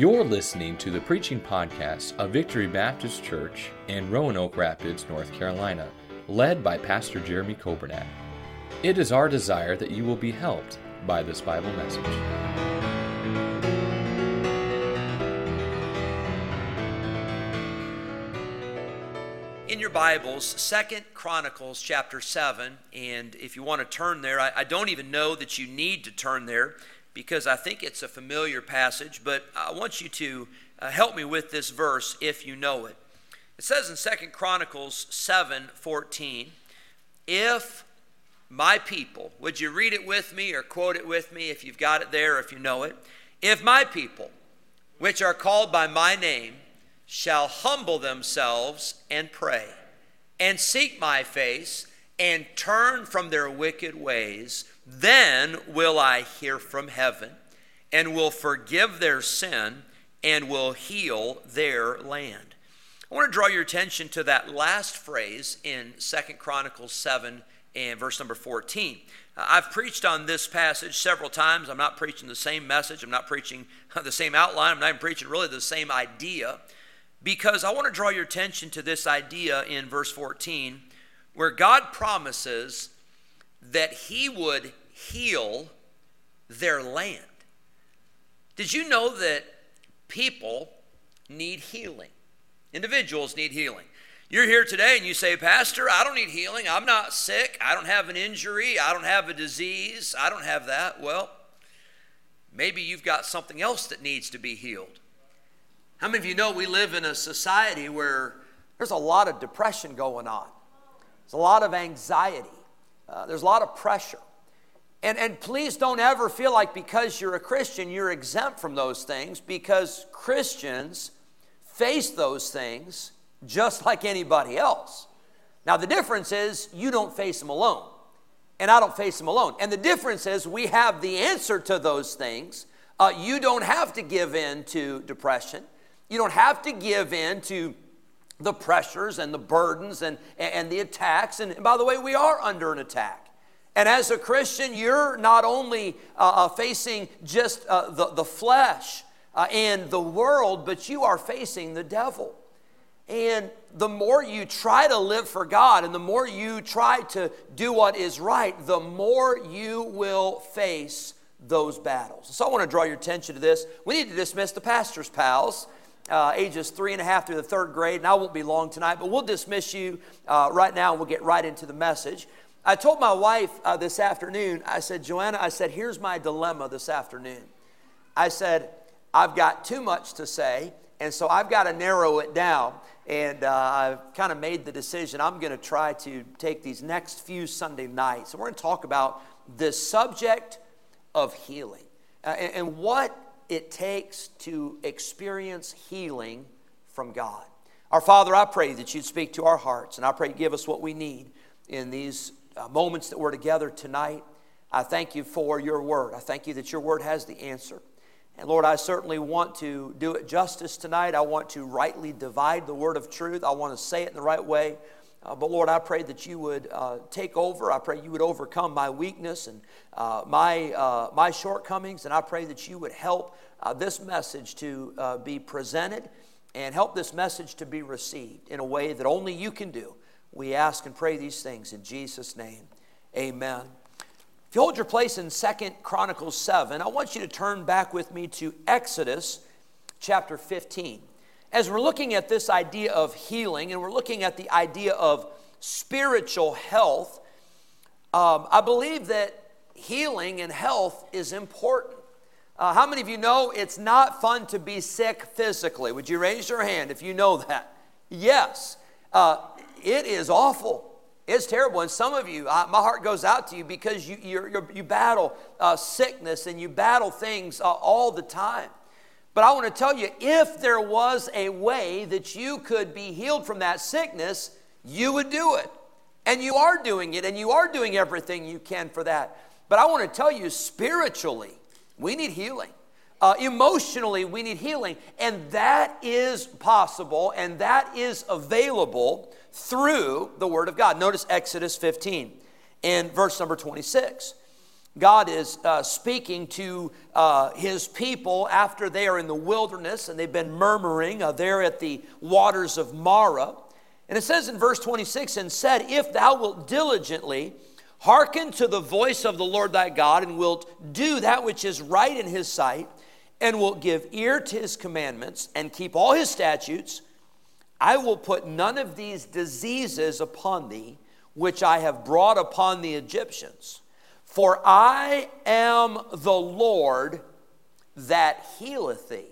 You're listening to the preaching podcast of Victory Baptist Church in Roanoke Rapids, North Carolina, led by Pastor Jeremy Kobernat. It is our desire that you will be helped by this Bible message. in your bibles second chronicles chapter 7 and if you want to turn there I, I, don't even know that you need to turn there because i think it's a familiar passage but i want you to uh, help me with this verse if you know it. It says in second chronicles 7 14 if my people would you read it with me or quote it with me if you've got it there if you know it? If my people which are called by my name shall humble themselves and pray, and seek my face, and turn from their wicked ways, then will I hear from heaven, and will forgive their sin, and will heal their land. I want to draw your attention to that last phrase in Second Chronicles 7 and verse number 14. Uh, I've preached on this passage several times. I'm not preaching the same message, I'm not preaching the same outline, I'm not even preaching really the same idea because I want to draw your attention to this idea in verse 14 where God promises that He would heal their land. Did you know that people need healing? Individuals need healing. You're here today and you say, Pastor, I don't need healing. I'm not sick. I don't have an injury. I don't have a disease. I don't have that. Well, maybe you've got something else that needs to be healed. How many of you know we live in a society where there's a lot of depression going on? There's a lot of anxiety. Uh, there's a lot of pressure. And, and please don't ever feel like because you're a Christian, you're exempt from those things because Christians face those things just like anybody else. Now, the difference is you don't face them alone, and I don't face them alone. And the difference is we have the answer to those things. Uh, you don't have to give in to depression. You don't have to give in to the pressures and the burdens and, and the attacks. And by the way, we are under an attack. And as a Christian, you're not only uh, uh, facing just uh, the, the flesh uh, and the world, but you are facing the devil. And the more you try to live for God and the more you try to do what is right, the more you will face those battles. So I want to draw your attention to this. We need to dismiss the pastor's pals uh, ages three and a half through the third grade, and I won't be long tonight, but we'll dismiss you uh, right now and we'll get right into the message. I told my wife uh, this afternoon, I said, Joanna, I said, here's my dilemma this afternoon. I said, I've got too much to say, and so I've got to narrow it down. And uh, I've kind of made the decision I'm going to try to take these next few Sunday nights, and we're going to talk about the subject of healing uh, and, and what it takes to experience healing from God. Our Father, I pray that you'd speak to our hearts, and I pray give us what we need in these uh, moments that we're together tonight. I thank you for your word. I thank you that your word has the answer. And Lord, I certainly want to do it justice tonight. I want to rightly divide the word of truth. I want to say it in the right way. Uh, but Lord, I pray that you would uh, take over. I pray you would overcome my weakness and uh, my, uh, my shortcomings. And I pray that you would help uh, this message to uh, be presented and help this message to be received in a way that only you can do. We ask and pray these things in Jesus' name. Amen. If you hold your place in Second Chronicles 7, I want you to turn back with me to Exodus chapter 15 as we're looking at this idea of healing and we're looking at the idea of spiritual health, um, I believe that healing and health is important. Uh, how many of you know it's not fun to be sick physically? Would you raise your hand if you know that? Yes. Uh, it is awful. It's terrible. And some of you, uh, my heart goes out to you because you, you battle uh, sickness and you battle things uh, all the time. But I want to tell you if there was a way that you could be healed from that sickness, you would do it. And you are doing it, and you are doing everything you can for that. But I want to tell you spiritually, we need healing. Uh, emotionally, we need healing. And that is possible and that is available through the Word of God. Notice Exodus 15 and verse number 26. God is uh, speaking to uh, his people after they are in the wilderness and they've been murmuring uh, there at the waters of Marah. And it says in verse 26 and said, If thou wilt diligently hearken to the voice of the Lord thy God and wilt do that which is right in his sight, and wilt give ear to his commandments and keep all his statutes, I will put none of these diseases upon thee, which I have brought upon the Egyptians. For I am the Lord that healeth thee.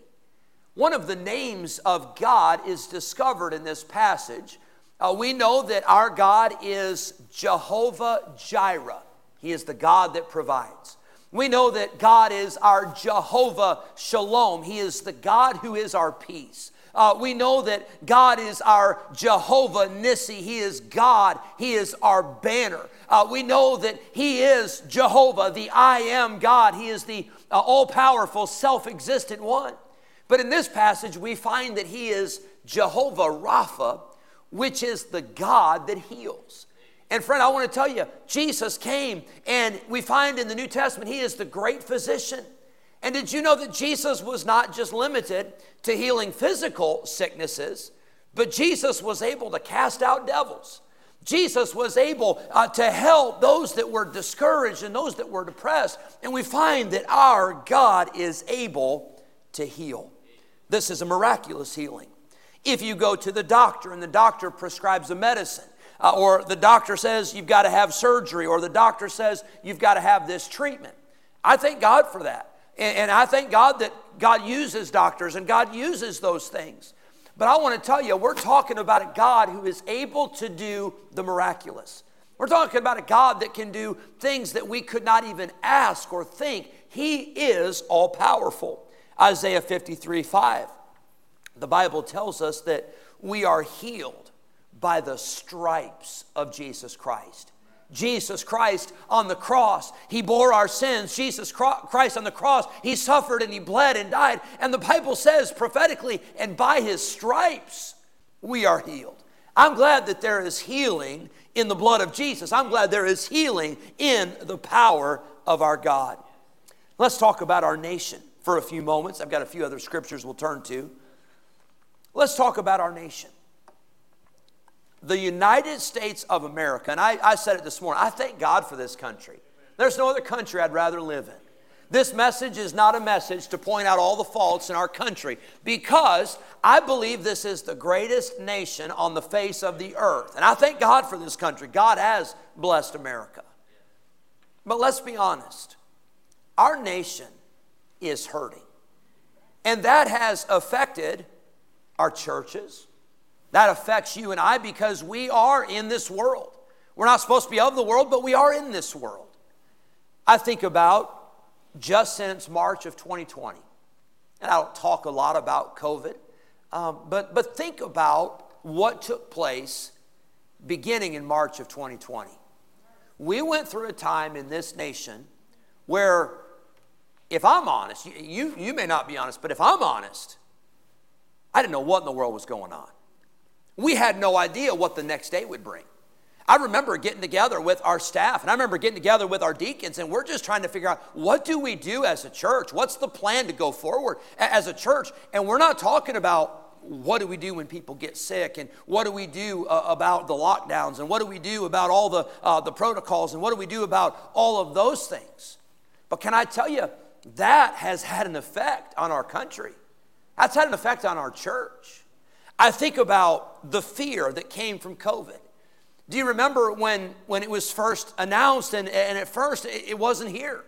One of the names of God is discovered in this passage. Uh, we know that our God is Jehovah Jireh, He is the God that provides. We know that God is our Jehovah Shalom, He is the God who is our peace. Uh, we know that God is our Jehovah Nissi. He is God. He is our banner. Uh, we know that He is Jehovah, the I am God. He is the uh, all powerful, self existent one. But in this passage, we find that He is Jehovah Rapha, which is the God that heals. And friend, I want to tell you, Jesus came, and we find in the New Testament, He is the great physician. And did you know that Jesus was not just limited to healing physical sicknesses, but Jesus was able to cast out devils? Jesus was able uh, to help those that were discouraged and those that were depressed. And we find that our God is able to heal. This is a miraculous healing. If you go to the doctor and the doctor prescribes a medicine, uh, or the doctor says you've got to have surgery, or the doctor says you've got to have this treatment, I thank God for that. And, and I thank God that God uses doctors and God uses those things. But I want to tell you, we're talking about a God who is able to do the miraculous. We're talking about a God that can do things that we could not even ask or think. He is all powerful. Isaiah 53 5. The Bible tells us that we are healed by the stripes of Jesus Christ. Jesus Christ on the cross. He bore our sins. Jesus Christ on the cross, He suffered and He bled and died. And the Bible says prophetically, and by His stripes we are healed. I'm glad that there is healing in the blood of Jesus. I'm glad there is healing in the power of our God. Let's talk about our nation for a few moments. I've got a few other scriptures we'll turn to. Let's talk about our nation the United States of America, and I, I, said it this morning, I thank God for this country. There's no other country I'd rather live in. This message is not a message to point out all the faults in our country because I believe this is the greatest nation on the face of the earth. And I thank God for this country. God has blessed America. But let's be honest our nation is hurting. And that has affected our churches, that affects you and I because we are in this world. We're not supposed to be of the world, but we are in this world. I think about just since March of 2020, and I don't talk a lot about COVID, um, but, but think about what took place beginning in March of 2020. We went through a time in this nation where, if I'm honest, you, you may not be honest, but if I'm honest, I didn't know what in the world was going on. We had no idea what the next day would bring. I remember getting together with our staff, and I remember getting together with our deacons, and we're just trying to figure out what do we do as a church? What's the plan to go forward as a church? And we're not talking about what do we do when people get sick, and what do we do uh, about the lockdowns, and what do we do about all the, uh, the protocols, and what do we do about all of those things. But can I tell you, that has had an effect on our country. That's had an effect on our church. I think about the fear that came from COVID. Do you remember when, when it was first announced? And, and at first, it, wasn't here.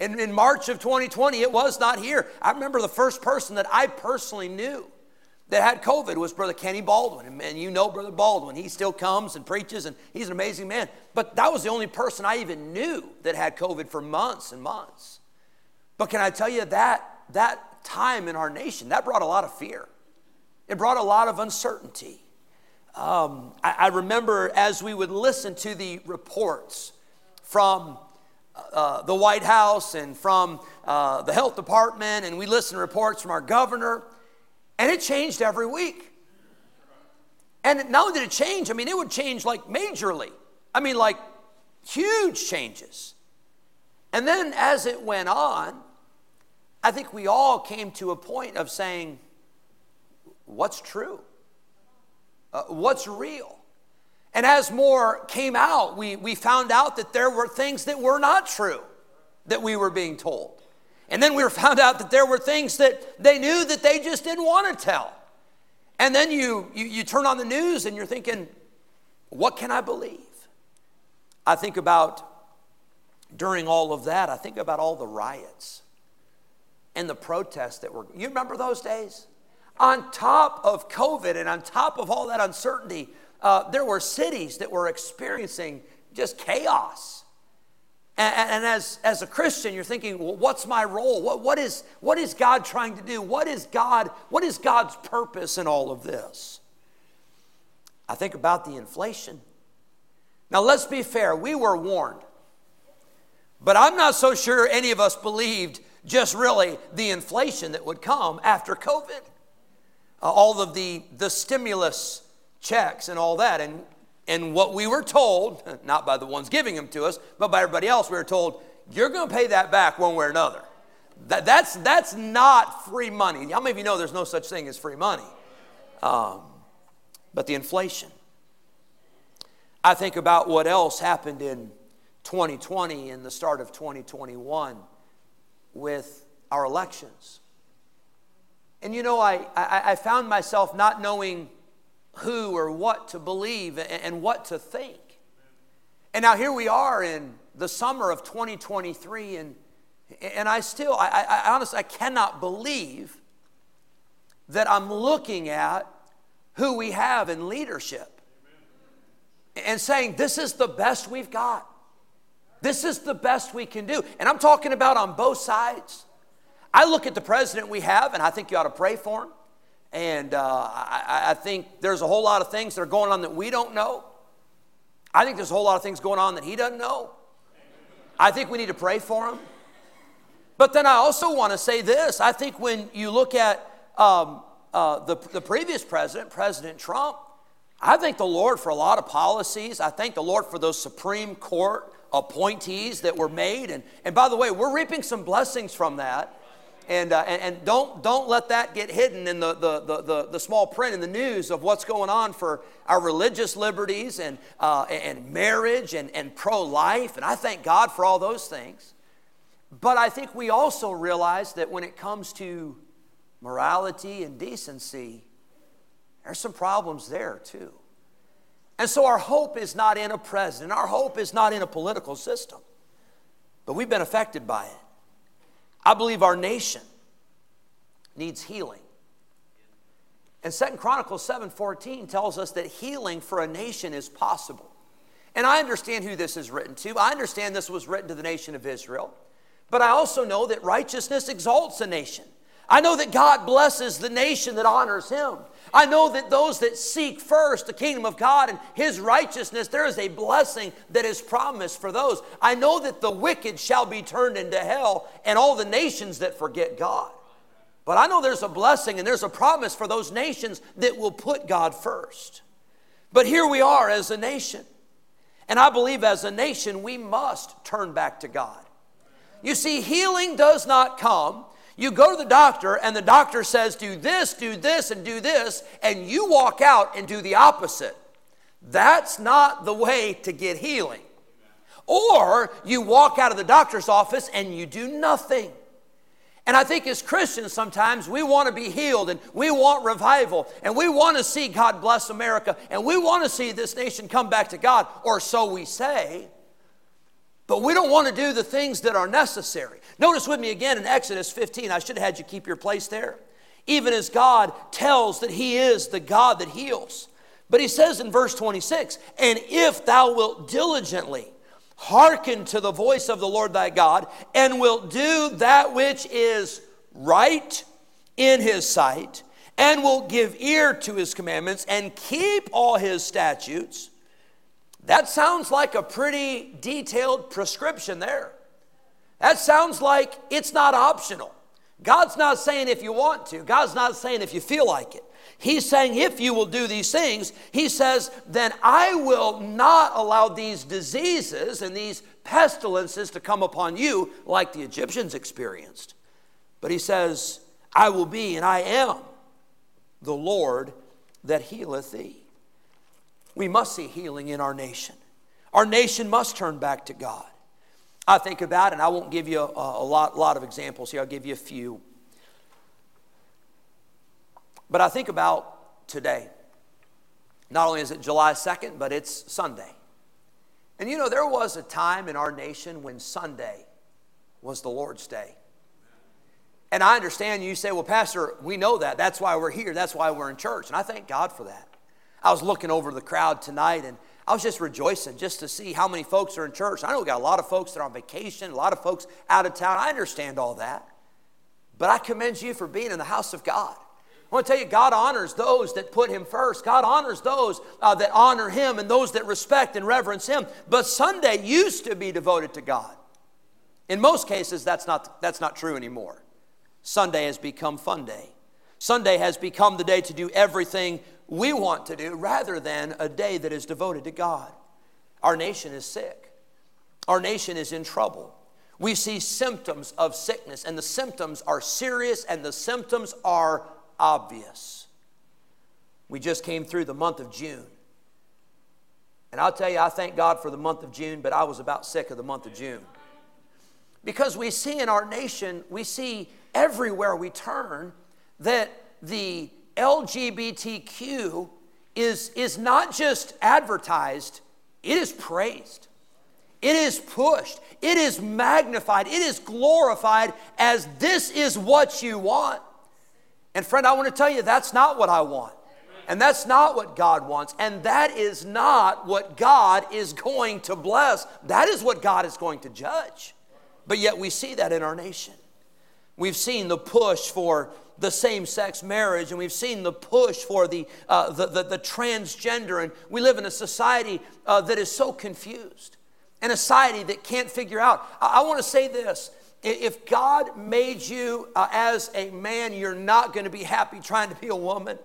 In, in March of 2020, it was not here. I remember the first person that I personally knew that had COVID was Brother Kenny Baldwin. And you know Brother Baldwin. He still comes and preaches, and he's an amazing man. But that was the only person I even knew that had COVID for months and months. But can I tell you that that time in our nation, that brought a lot of fear. It brought a lot of uncertainty. Um, I, I, remember as we would listen to the reports from uh, the White House and from uh, the health department, and we listened to reports from our governor, and it changed every week. And not only did it change, I mean, it would change like majorly. I mean, like huge changes. And then as it went on, I think we all came to a point of saying, what's true? Uh, what's real? And as more came out, we, we found out that there were things that were not true that we were being told. And then we found out that there were things that they knew that they just didn't want to tell. And then you, you, you turn on the news and you're thinking, what can I believe? I think about during all of that, I think about all the riots and the protests that were. You remember those days? On top of COVID and on top of all that uncertainty, uh, there were cities that were experiencing just chaos. And, and, as, as a Christian, you're thinking, well, what's my role? What, what, is, what is God trying to do? What is, God, what is God's purpose in all of this? I think about the inflation. Now, let's be fair, we were warned. But I'm not so sure any of us believed just really the inflation that would come after COVID. Uh, all of the, the stimulus checks and all that. And, and what we were told, not by the ones giving them to us, but by everybody else, we were told, you're going to pay that back one way or another. That, that's, that's not free money. How many of you know there's no such thing as free money? Um, but the inflation. I think about what else happened in 2020 and the start of 2021 with our elections. And you know, I, I, I found myself not knowing who or what to believe and what to think. And now here we are in the summer of 2023, and, and I still, I, I honestly, I cannot believe that I'm looking at who we have in leadership and saying, this is the best we've got. This is the best we can do. And I'm talking about on both sides. I look at the president we have, and I think you ought to pray for him. And uh, I, I think there's a whole lot of things that are going on that we don't know. I think there's a whole lot of things going on that he doesn't know. I think we need to pray for him. But then I also want to say this I think when you look at um, uh, the, the previous president, President Trump, I thank the Lord for a lot of policies. I thank the Lord for those Supreme Court appointees that were made. And, and by the way, we're reaping some blessings from that. And, uh, and, and, don't, don't let that get hidden in the, the, the, the, the small print in the news of what's going on for our religious liberties and, uh, and marriage and, and pro life. And I thank God for all those things. But I think we also realize that when it comes to morality and decency, there's some problems there too. And so our hope is not in a president, our hope is not in a political system, but we've been affected by it. I believe our nation needs healing. And Second Chronicles 7:14 tells us that healing for a nation is possible. And I understand who this is written to. I understand this was written to the nation of Israel. But I also know that righteousness exalts a nation. I know that God blesses the nation that honors him. I know that those that seek first the kingdom of God and his righteousness, there is a blessing that is promised for those. I know that the wicked shall be turned into hell and all the nations that forget God. But I know there's a blessing and there's a promise for those nations that will put God first. But here we are as a nation. And I believe as a nation, we must turn back to God. You see, healing does not come you go to the doctor, and the doctor says, Do this, do this, and do this, and you walk out and do the opposite. That's not the way to get healing. Or you walk out of the doctor's office and you do nothing. And I think as Christians, sometimes we want to be healed and we want revival and we want to see God bless America and we want to see this nation come back to God, or so we say. But we don't want to do the things that are necessary. Notice with me again in Exodus 15. I should have had you keep your place there. Even as God tells that He is the God that heals. But He says in verse 26 And if thou wilt diligently hearken to the voice of the Lord thy God, and wilt do that which is right in His sight, and will give ear to His commandments, and keep all His statutes, that sounds like a pretty detailed prescription there. That sounds like it's not optional. God's not saying if you want to, God's not saying if you feel like it. He's saying, if you will do these things, he says, then I will not allow these diseases and these pestilences to come upon you like the Egyptians experienced. But he says, I will be and I am the Lord that healeth thee. We must see healing in our nation. Our nation must turn back to God. I think about, and I won't give you a, a lot, lot of examples here, I'll give you a few. But I think about today. Not only is it July 2nd, but it's Sunday. And you know, there was a time in our nation when Sunday was the Lord's day. And I understand you say, well, Pastor, we know that. That's why we're here. That's why we're in church. And I thank God for that. I was looking over the crowd tonight and I was just rejoicing just to see how many folks are in church. I know we got a lot of folks that are on vacation, a lot of folks out of town. I understand all that. But I commend you for being in the house of God. I want to tell you, God honors those that put Him first. God honors those uh, that honor Him and those that respect and reverence Him. But Sunday used to be devoted to God. In most cases, that's not, that's not true anymore. Sunday has become fun day. Sunday has become the day to do everything we want to do rather than a day that is devoted to God. Our nation is sick. Our nation is in trouble. We see symptoms of sickness, and the symptoms are serious and the symptoms are obvious. We just came through the month of June. And I'll tell you, I thank God for the month of June, but I was about sick of the month of June. Because we see in our nation, we see everywhere we turn that the LGBTQ is, is not just advertised, it is praised. It is pushed. It is magnified. It is glorified as this is what you want. And friend, I want to tell you that's not what I want. And that's not what God wants. And that is not what God is going to bless. That is what God is going to judge. But yet we see that in our nation. We've seen the push for the same sex marriage and we've seen the push for the, uh, the, the, the, transgender. And we live in a society uh, that is so confused and a society that can't figure out. I, I want to say this. If God made you uh, as a man, you're not going to be happy trying to be a woman.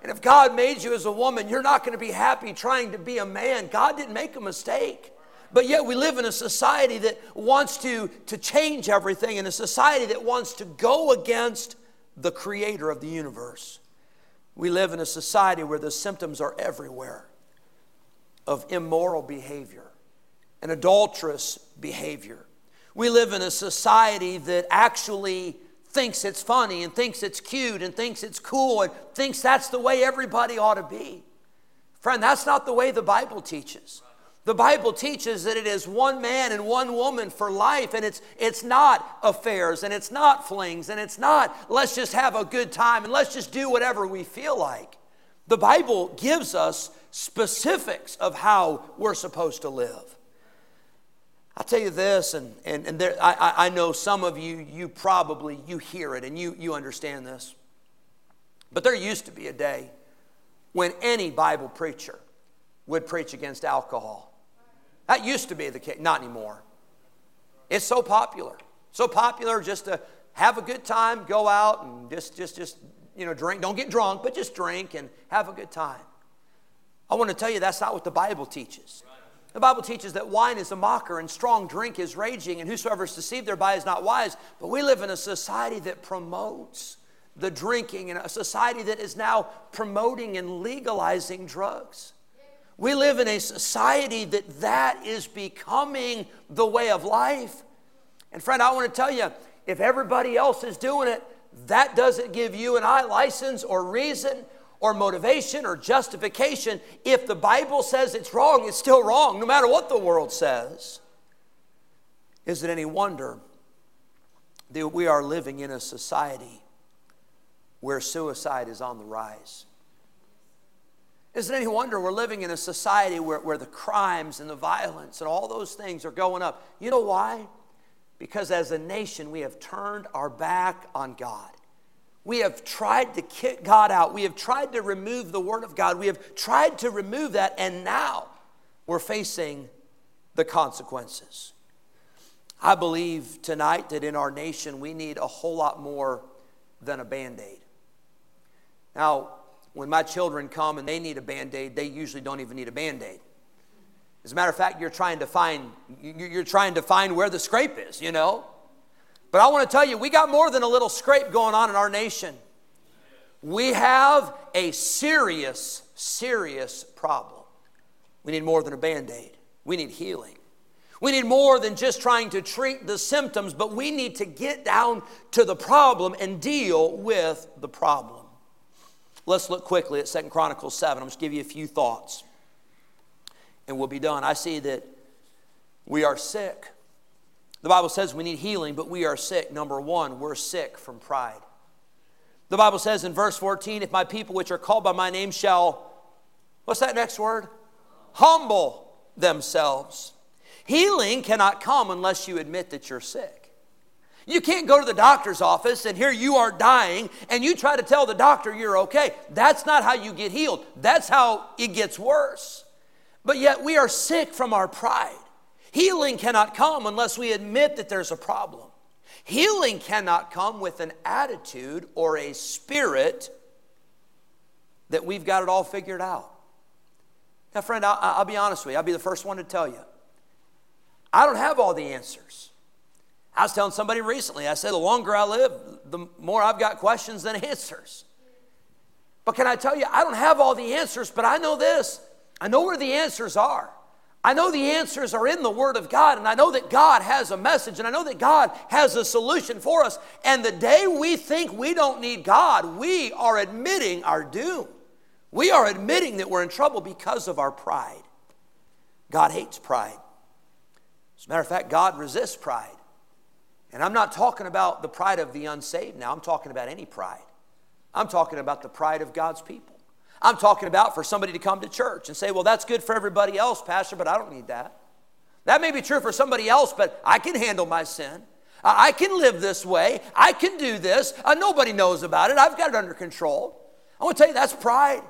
And if God made you as a woman, you're not going to be happy trying to be a man. God didn't make a mistake. But yet we live in a society that wants to, to change everything, in a society that wants to go against the creator of the universe. We live in a society where the symptoms are everywhere of immoral behavior and adulterous behavior. We live in a society that actually thinks it's funny and thinks it's cute and thinks it's cool and thinks that's the way everybody ought to be. Friend, that's not the way the Bible teaches. The Bible teaches that it is one man and one woman for life, and it's, it's not affairs, and it's not flings, and it's not let's just have a good time and let's just do whatever we feel like. The Bible gives us specifics of how we're supposed to live. I'll tell you this, and, and, and there, I, I know some of you, you probably, you hear it and you, you understand this. But there used to be a day when any Bible preacher would preach against alcohol. That used to be the case, not anymore. It's so popular. So popular just to have a good time, go out and just, just, just, you know, drink. Don't get drunk, but just drink and have a good time. I want to tell you that's not what the Bible teaches. The Bible teaches that wine is a mocker and strong drink is raging, and whosoever is deceived thereby is not wise. But we live in a society that promotes the drinking, and a society that is now promoting and legalizing drugs. We live in a society that that is becoming the way of life. And friend, I want to tell you, if everybody else is doing it, that doesn't give you and I license or reason or motivation or justification. If the Bible says it's wrong, it's still wrong, no matter what the world says. Is it any wonder that we are living in a society where suicide is on the rise? Is it any wonder we're living in a society where, where the crimes and the violence and all those things are going up? You know why? Because as a nation, we have turned our back on God. We have tried to kick God out. We have tried to remove the Word of God. We have tried to remove that, and now we're facing the consequences. I believe tonight that in our nation we need a whole lot more than a band aid. Now, when my children come and they need a band aid, they usually don't even need a band aid. As a matter of fact, you're trying to find you're trying to find where the scrape is, you know. But I want to tell you, we got more than a little scrape going on in our nation. We have a serious, serious problem. We need more than a band aid. We need healing. We need more than just trying to treat the symptoms, but we need to get down to the problem and deal with the problem. Let's look quickly at Second Chronicles 7. I'm just give you a few thoughts and we'll be done. I see that we are sick. The Bible says we need healing, but we are sick. Number one, we're sick from pride. The Bible says in verse 14, if my people which are called by my name shall, what's that next word? Humble themselves. Healing cannot come unless you admit that you're sick. You can't go to the doctor's office and here you are dying and you try to tell the doctor you're okay. That's not how you get healed. That's how it gets worse. But yet we are sick from our pride. Healing cannot come unless we admit that there's a problem. Healing cannot come with an attitude or a spirit that we've got it all figured out. Now, friend, I'll, I'll, be honest with you. I'll be the first one to tell you. I don't have all the answers. I was telling somebody recently, I said, the longer I live, the more I've got questions than answers. But can I tell you, I don't have all the answers, but I know this I know where the answers are. I know the answers are in the Word of God, and I know that God has a message, and I know that God has a solution for us. And the day we think we don't need God, we are admitting our doom. We are admitting that we're in trouble because of our pride. God hates pride. As a matter of fact, God resists pride. And I'm not talking about the pride of the unsaved now, I'm talking about any pride. I'm talking about the pride of God's people. I'm talking about for somebody to come to church and say, well, that's good for everybody else, Pastor, but I don't need that. That may be true for somebody else, but I can handle my sin. I can live this way. I can do this. Uh, nobody knows about it. I've got it under control. I want to tell you that's pride.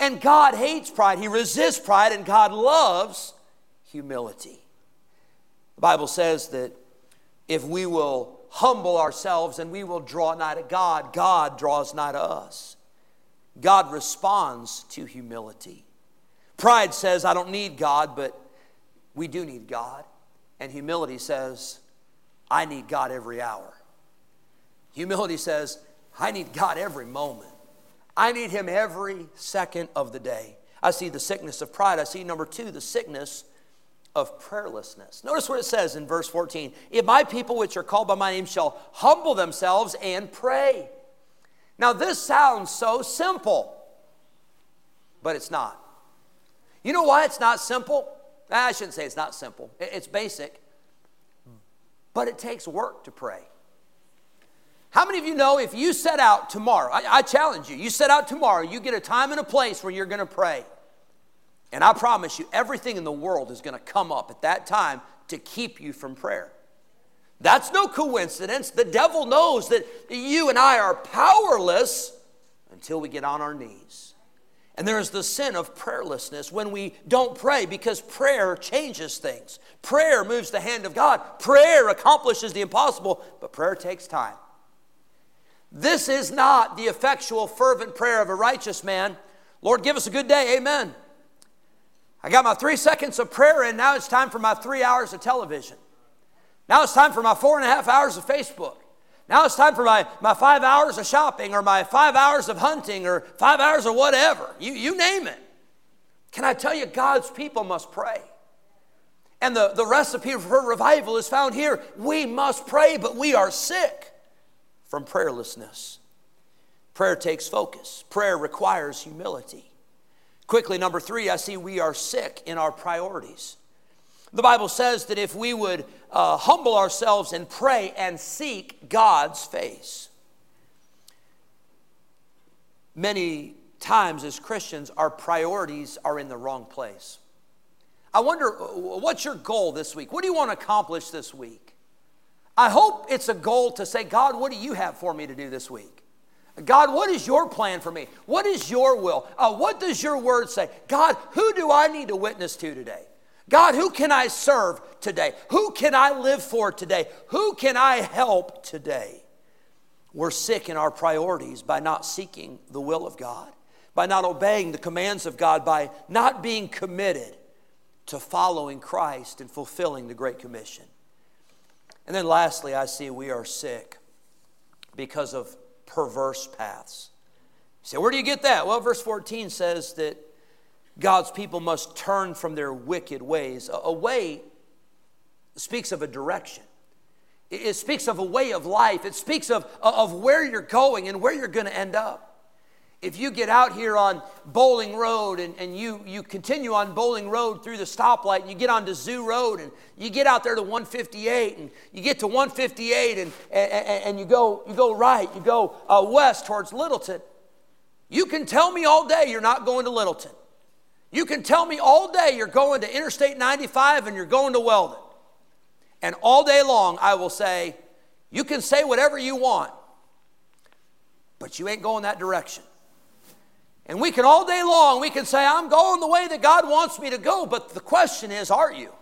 And God hates pride. He resists pride, and God loves humility. The Bible says that if we will humble ourselves and we will draw nigh to God, God draws nigh to us. God responds to humility. Pride says, I don't need God, but we do need God. And humility says, I need God every hour. Humility says, I need God every moment. I need Him every second of the day. I see the sickness of pride. I see number two, the sickness of prayerlessness. Notice what it says in verse 14 If my people which are called by my name shall humble themselves and pray. Now, this sounds so simple, but it's not. You know why it's not simple? Ah, I shouldn't say it's not simple, it's basic, but it takes work to pray. How many of you know if you set out tomorrow, I, I challenge you, you set out tomorrow, you get a time and a place where you're going to pray. And I promise you, everything in the world is going to come up at that time to keep you from prayer. That's no coincidence. The devil knows that you and I are powerless until we get on our knees. And there is the sin of prayerlessness when we don't pray because prayer changes things. Prayer moves the hand of God. Prayer accomplishes the impossible, but prayer takes time. This is not the effectual, fervent prayer of a righteous man. Lord, give us a good day. Amen. I got my three seconds of prayer, and now it's time for my three hours of television. Now it's time for my four and a half hours of Facebook. Now it's time for my, my five hours of shopping or my five hours of hunting or five hours of whatever. You, you name it. Can I tell you, God's people must pray. And the, the recipe for revival is found here. We must pray, but we are sick from prayerlessness. Prayer takes focus, prayer requires humility. Quickly, number three, I see we are sick in our priorities. The Bible says that if we would uh, humble ourselves and pray and seek God's face, many times as Christians, our priorities are in the wrong place. I wonder, what's your goal this week? What do you want to accomplish this week? I hope it's a goal to say, God, what do you have for me to do this week? God, what is your plan for me? What is your will? Uh, what does your word say? God, who do I need to witness to today? God, who can I serve today? Who can I live for today? Who can I help today? We're sick in our priorities by not seeking the will of God. by not obeying the commands of God, by not being committed to following Christ and fulfilling the Great Commission. And then lastly, I see we are sick because of perverse paths. Say, where do you get that? Well, verse 14 says that God's people must turn from their wicked ways. A way speaks of a direction. It speaks of a way of life. It speaks of, of where you're going and where you're going to end up. If you get out here on Bowling Road and, and you, you continue on Bowling Road through the stoplight and you get onto Zoo Road and you get out there to 158 and you get to 158 and, and, and you, go, you go right, you go uh, west towards Littleton, you can tell me all day you're not going to Littleton. You can tell me all day you're going to Interstate 95 and you're going to Weldon. And all day long, I will say, you can say whatever you want, but you ain't going that direction. And we can all day long, we can say, I'm going the way that God wants me to go, but the question is, are you?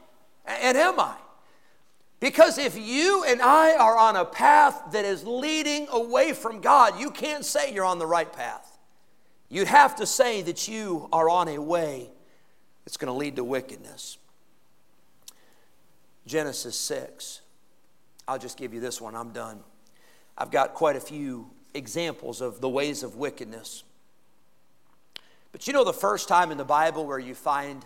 And am I? Because if you and I are on a path that is leading away from God, you can't say you're on the right path. You'd have to say that you are on a way that's going to lead to wickedness. Genesis 6. I'll just give you this one, I'm done. I've got quite a few examples of the ways of wickedness. But you know the first time in the Bible where you find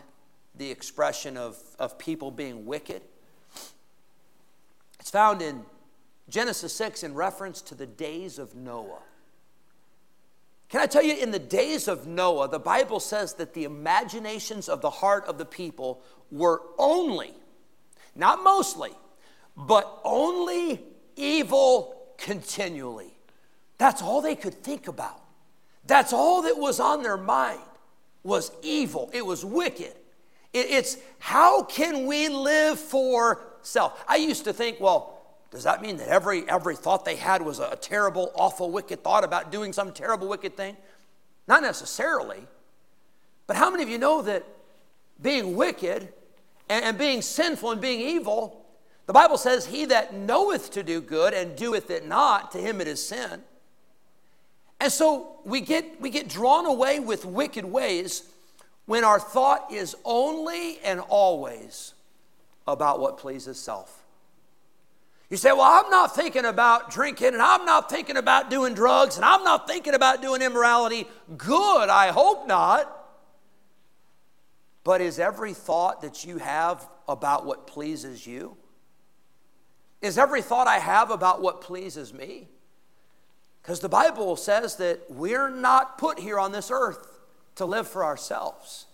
the expression of, of people being wicked? It's found in Genesis 6 in reference to the days of Noah. Can I tell you, in the days of Noah, the Bible says that the imaginations of the heart of the people were only, not mostly, but only evil continually. That's all they could think about. That's all that was on their mind was evil. It was wicked. It's how can we live for self? I used to think, well, does that mean that every, every thought they had was a terrible, awful, wicked thought about doing some terrible, wicked thing? Not necessarily. But how many of you know that being wicked and, and being sinful and being evil, the Bible says, He that knoweth to do good and doeth it not, to him it is sin. And so we get, we get drawn away with wicked ways when our thought is only and always about what pleases self. You say, Well, I'm not thinking about drinking, and I'm not thinking about doing drugs, and I'm not thinking about doing immorality. Good, I hope not. But is every thought that you have about what pleases you? Is every thought I have about what pleases me? Because the Bible says that we're not put here on this earth to live for ourselves.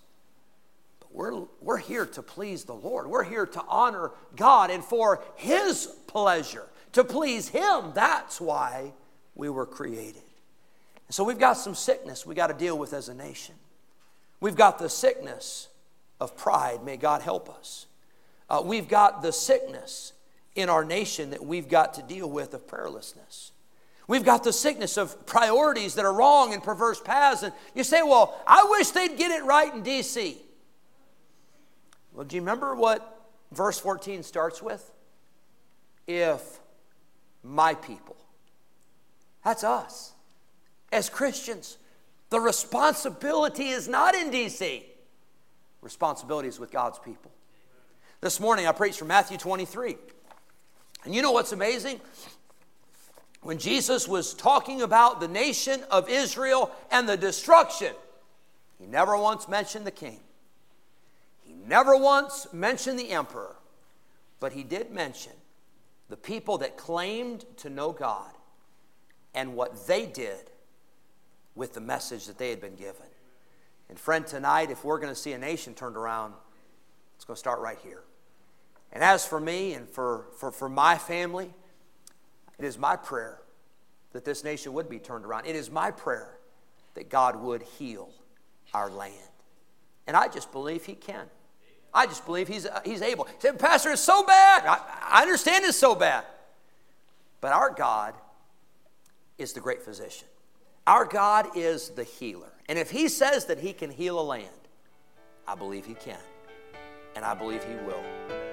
But We're, we're here to please the Lord. We're here to honor God and for His pleasure, to please Him. That's why we were created. And so we've got some sickness we got to deal with as a nation. We've got the sickness of pride. May God help us. Uh, we've got the sickness in our nation that we've got to deal with of prayerlessness. We've got the sickness of priorities that are wrong and perverse paths. And you say, well, I wish they'd get it right in D.C. Well, do you remember what verse 14 starts with? If my people. That's us. As Christians, the responsibility is not in DC. Responsibility is with God's people. This morning I preached from Matthew 23. And you know what's amazing? When Jesus was talking about the nation of Israel and the destruction, he never once mentioned the king He never once mentioned the emperor, but he did mention the people that claimed to know God and what they did with the message that they had been given. And, friend, tonight, if we're going to see a nation turned around, it's going to start right here. And as for me and for, for, for my family, it is my prayer that this nation would be turned around. It is my prayer that God would heal our land. And I just believe He can. I just believe he's, uh, he's able. He said, Pastor, it's so bad. I, I understand it's so bad. But our God is the great physician. Our God is the healer. And if he says that he can heal a land, I believe he can. And I believe he will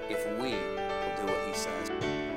if we will do what he says.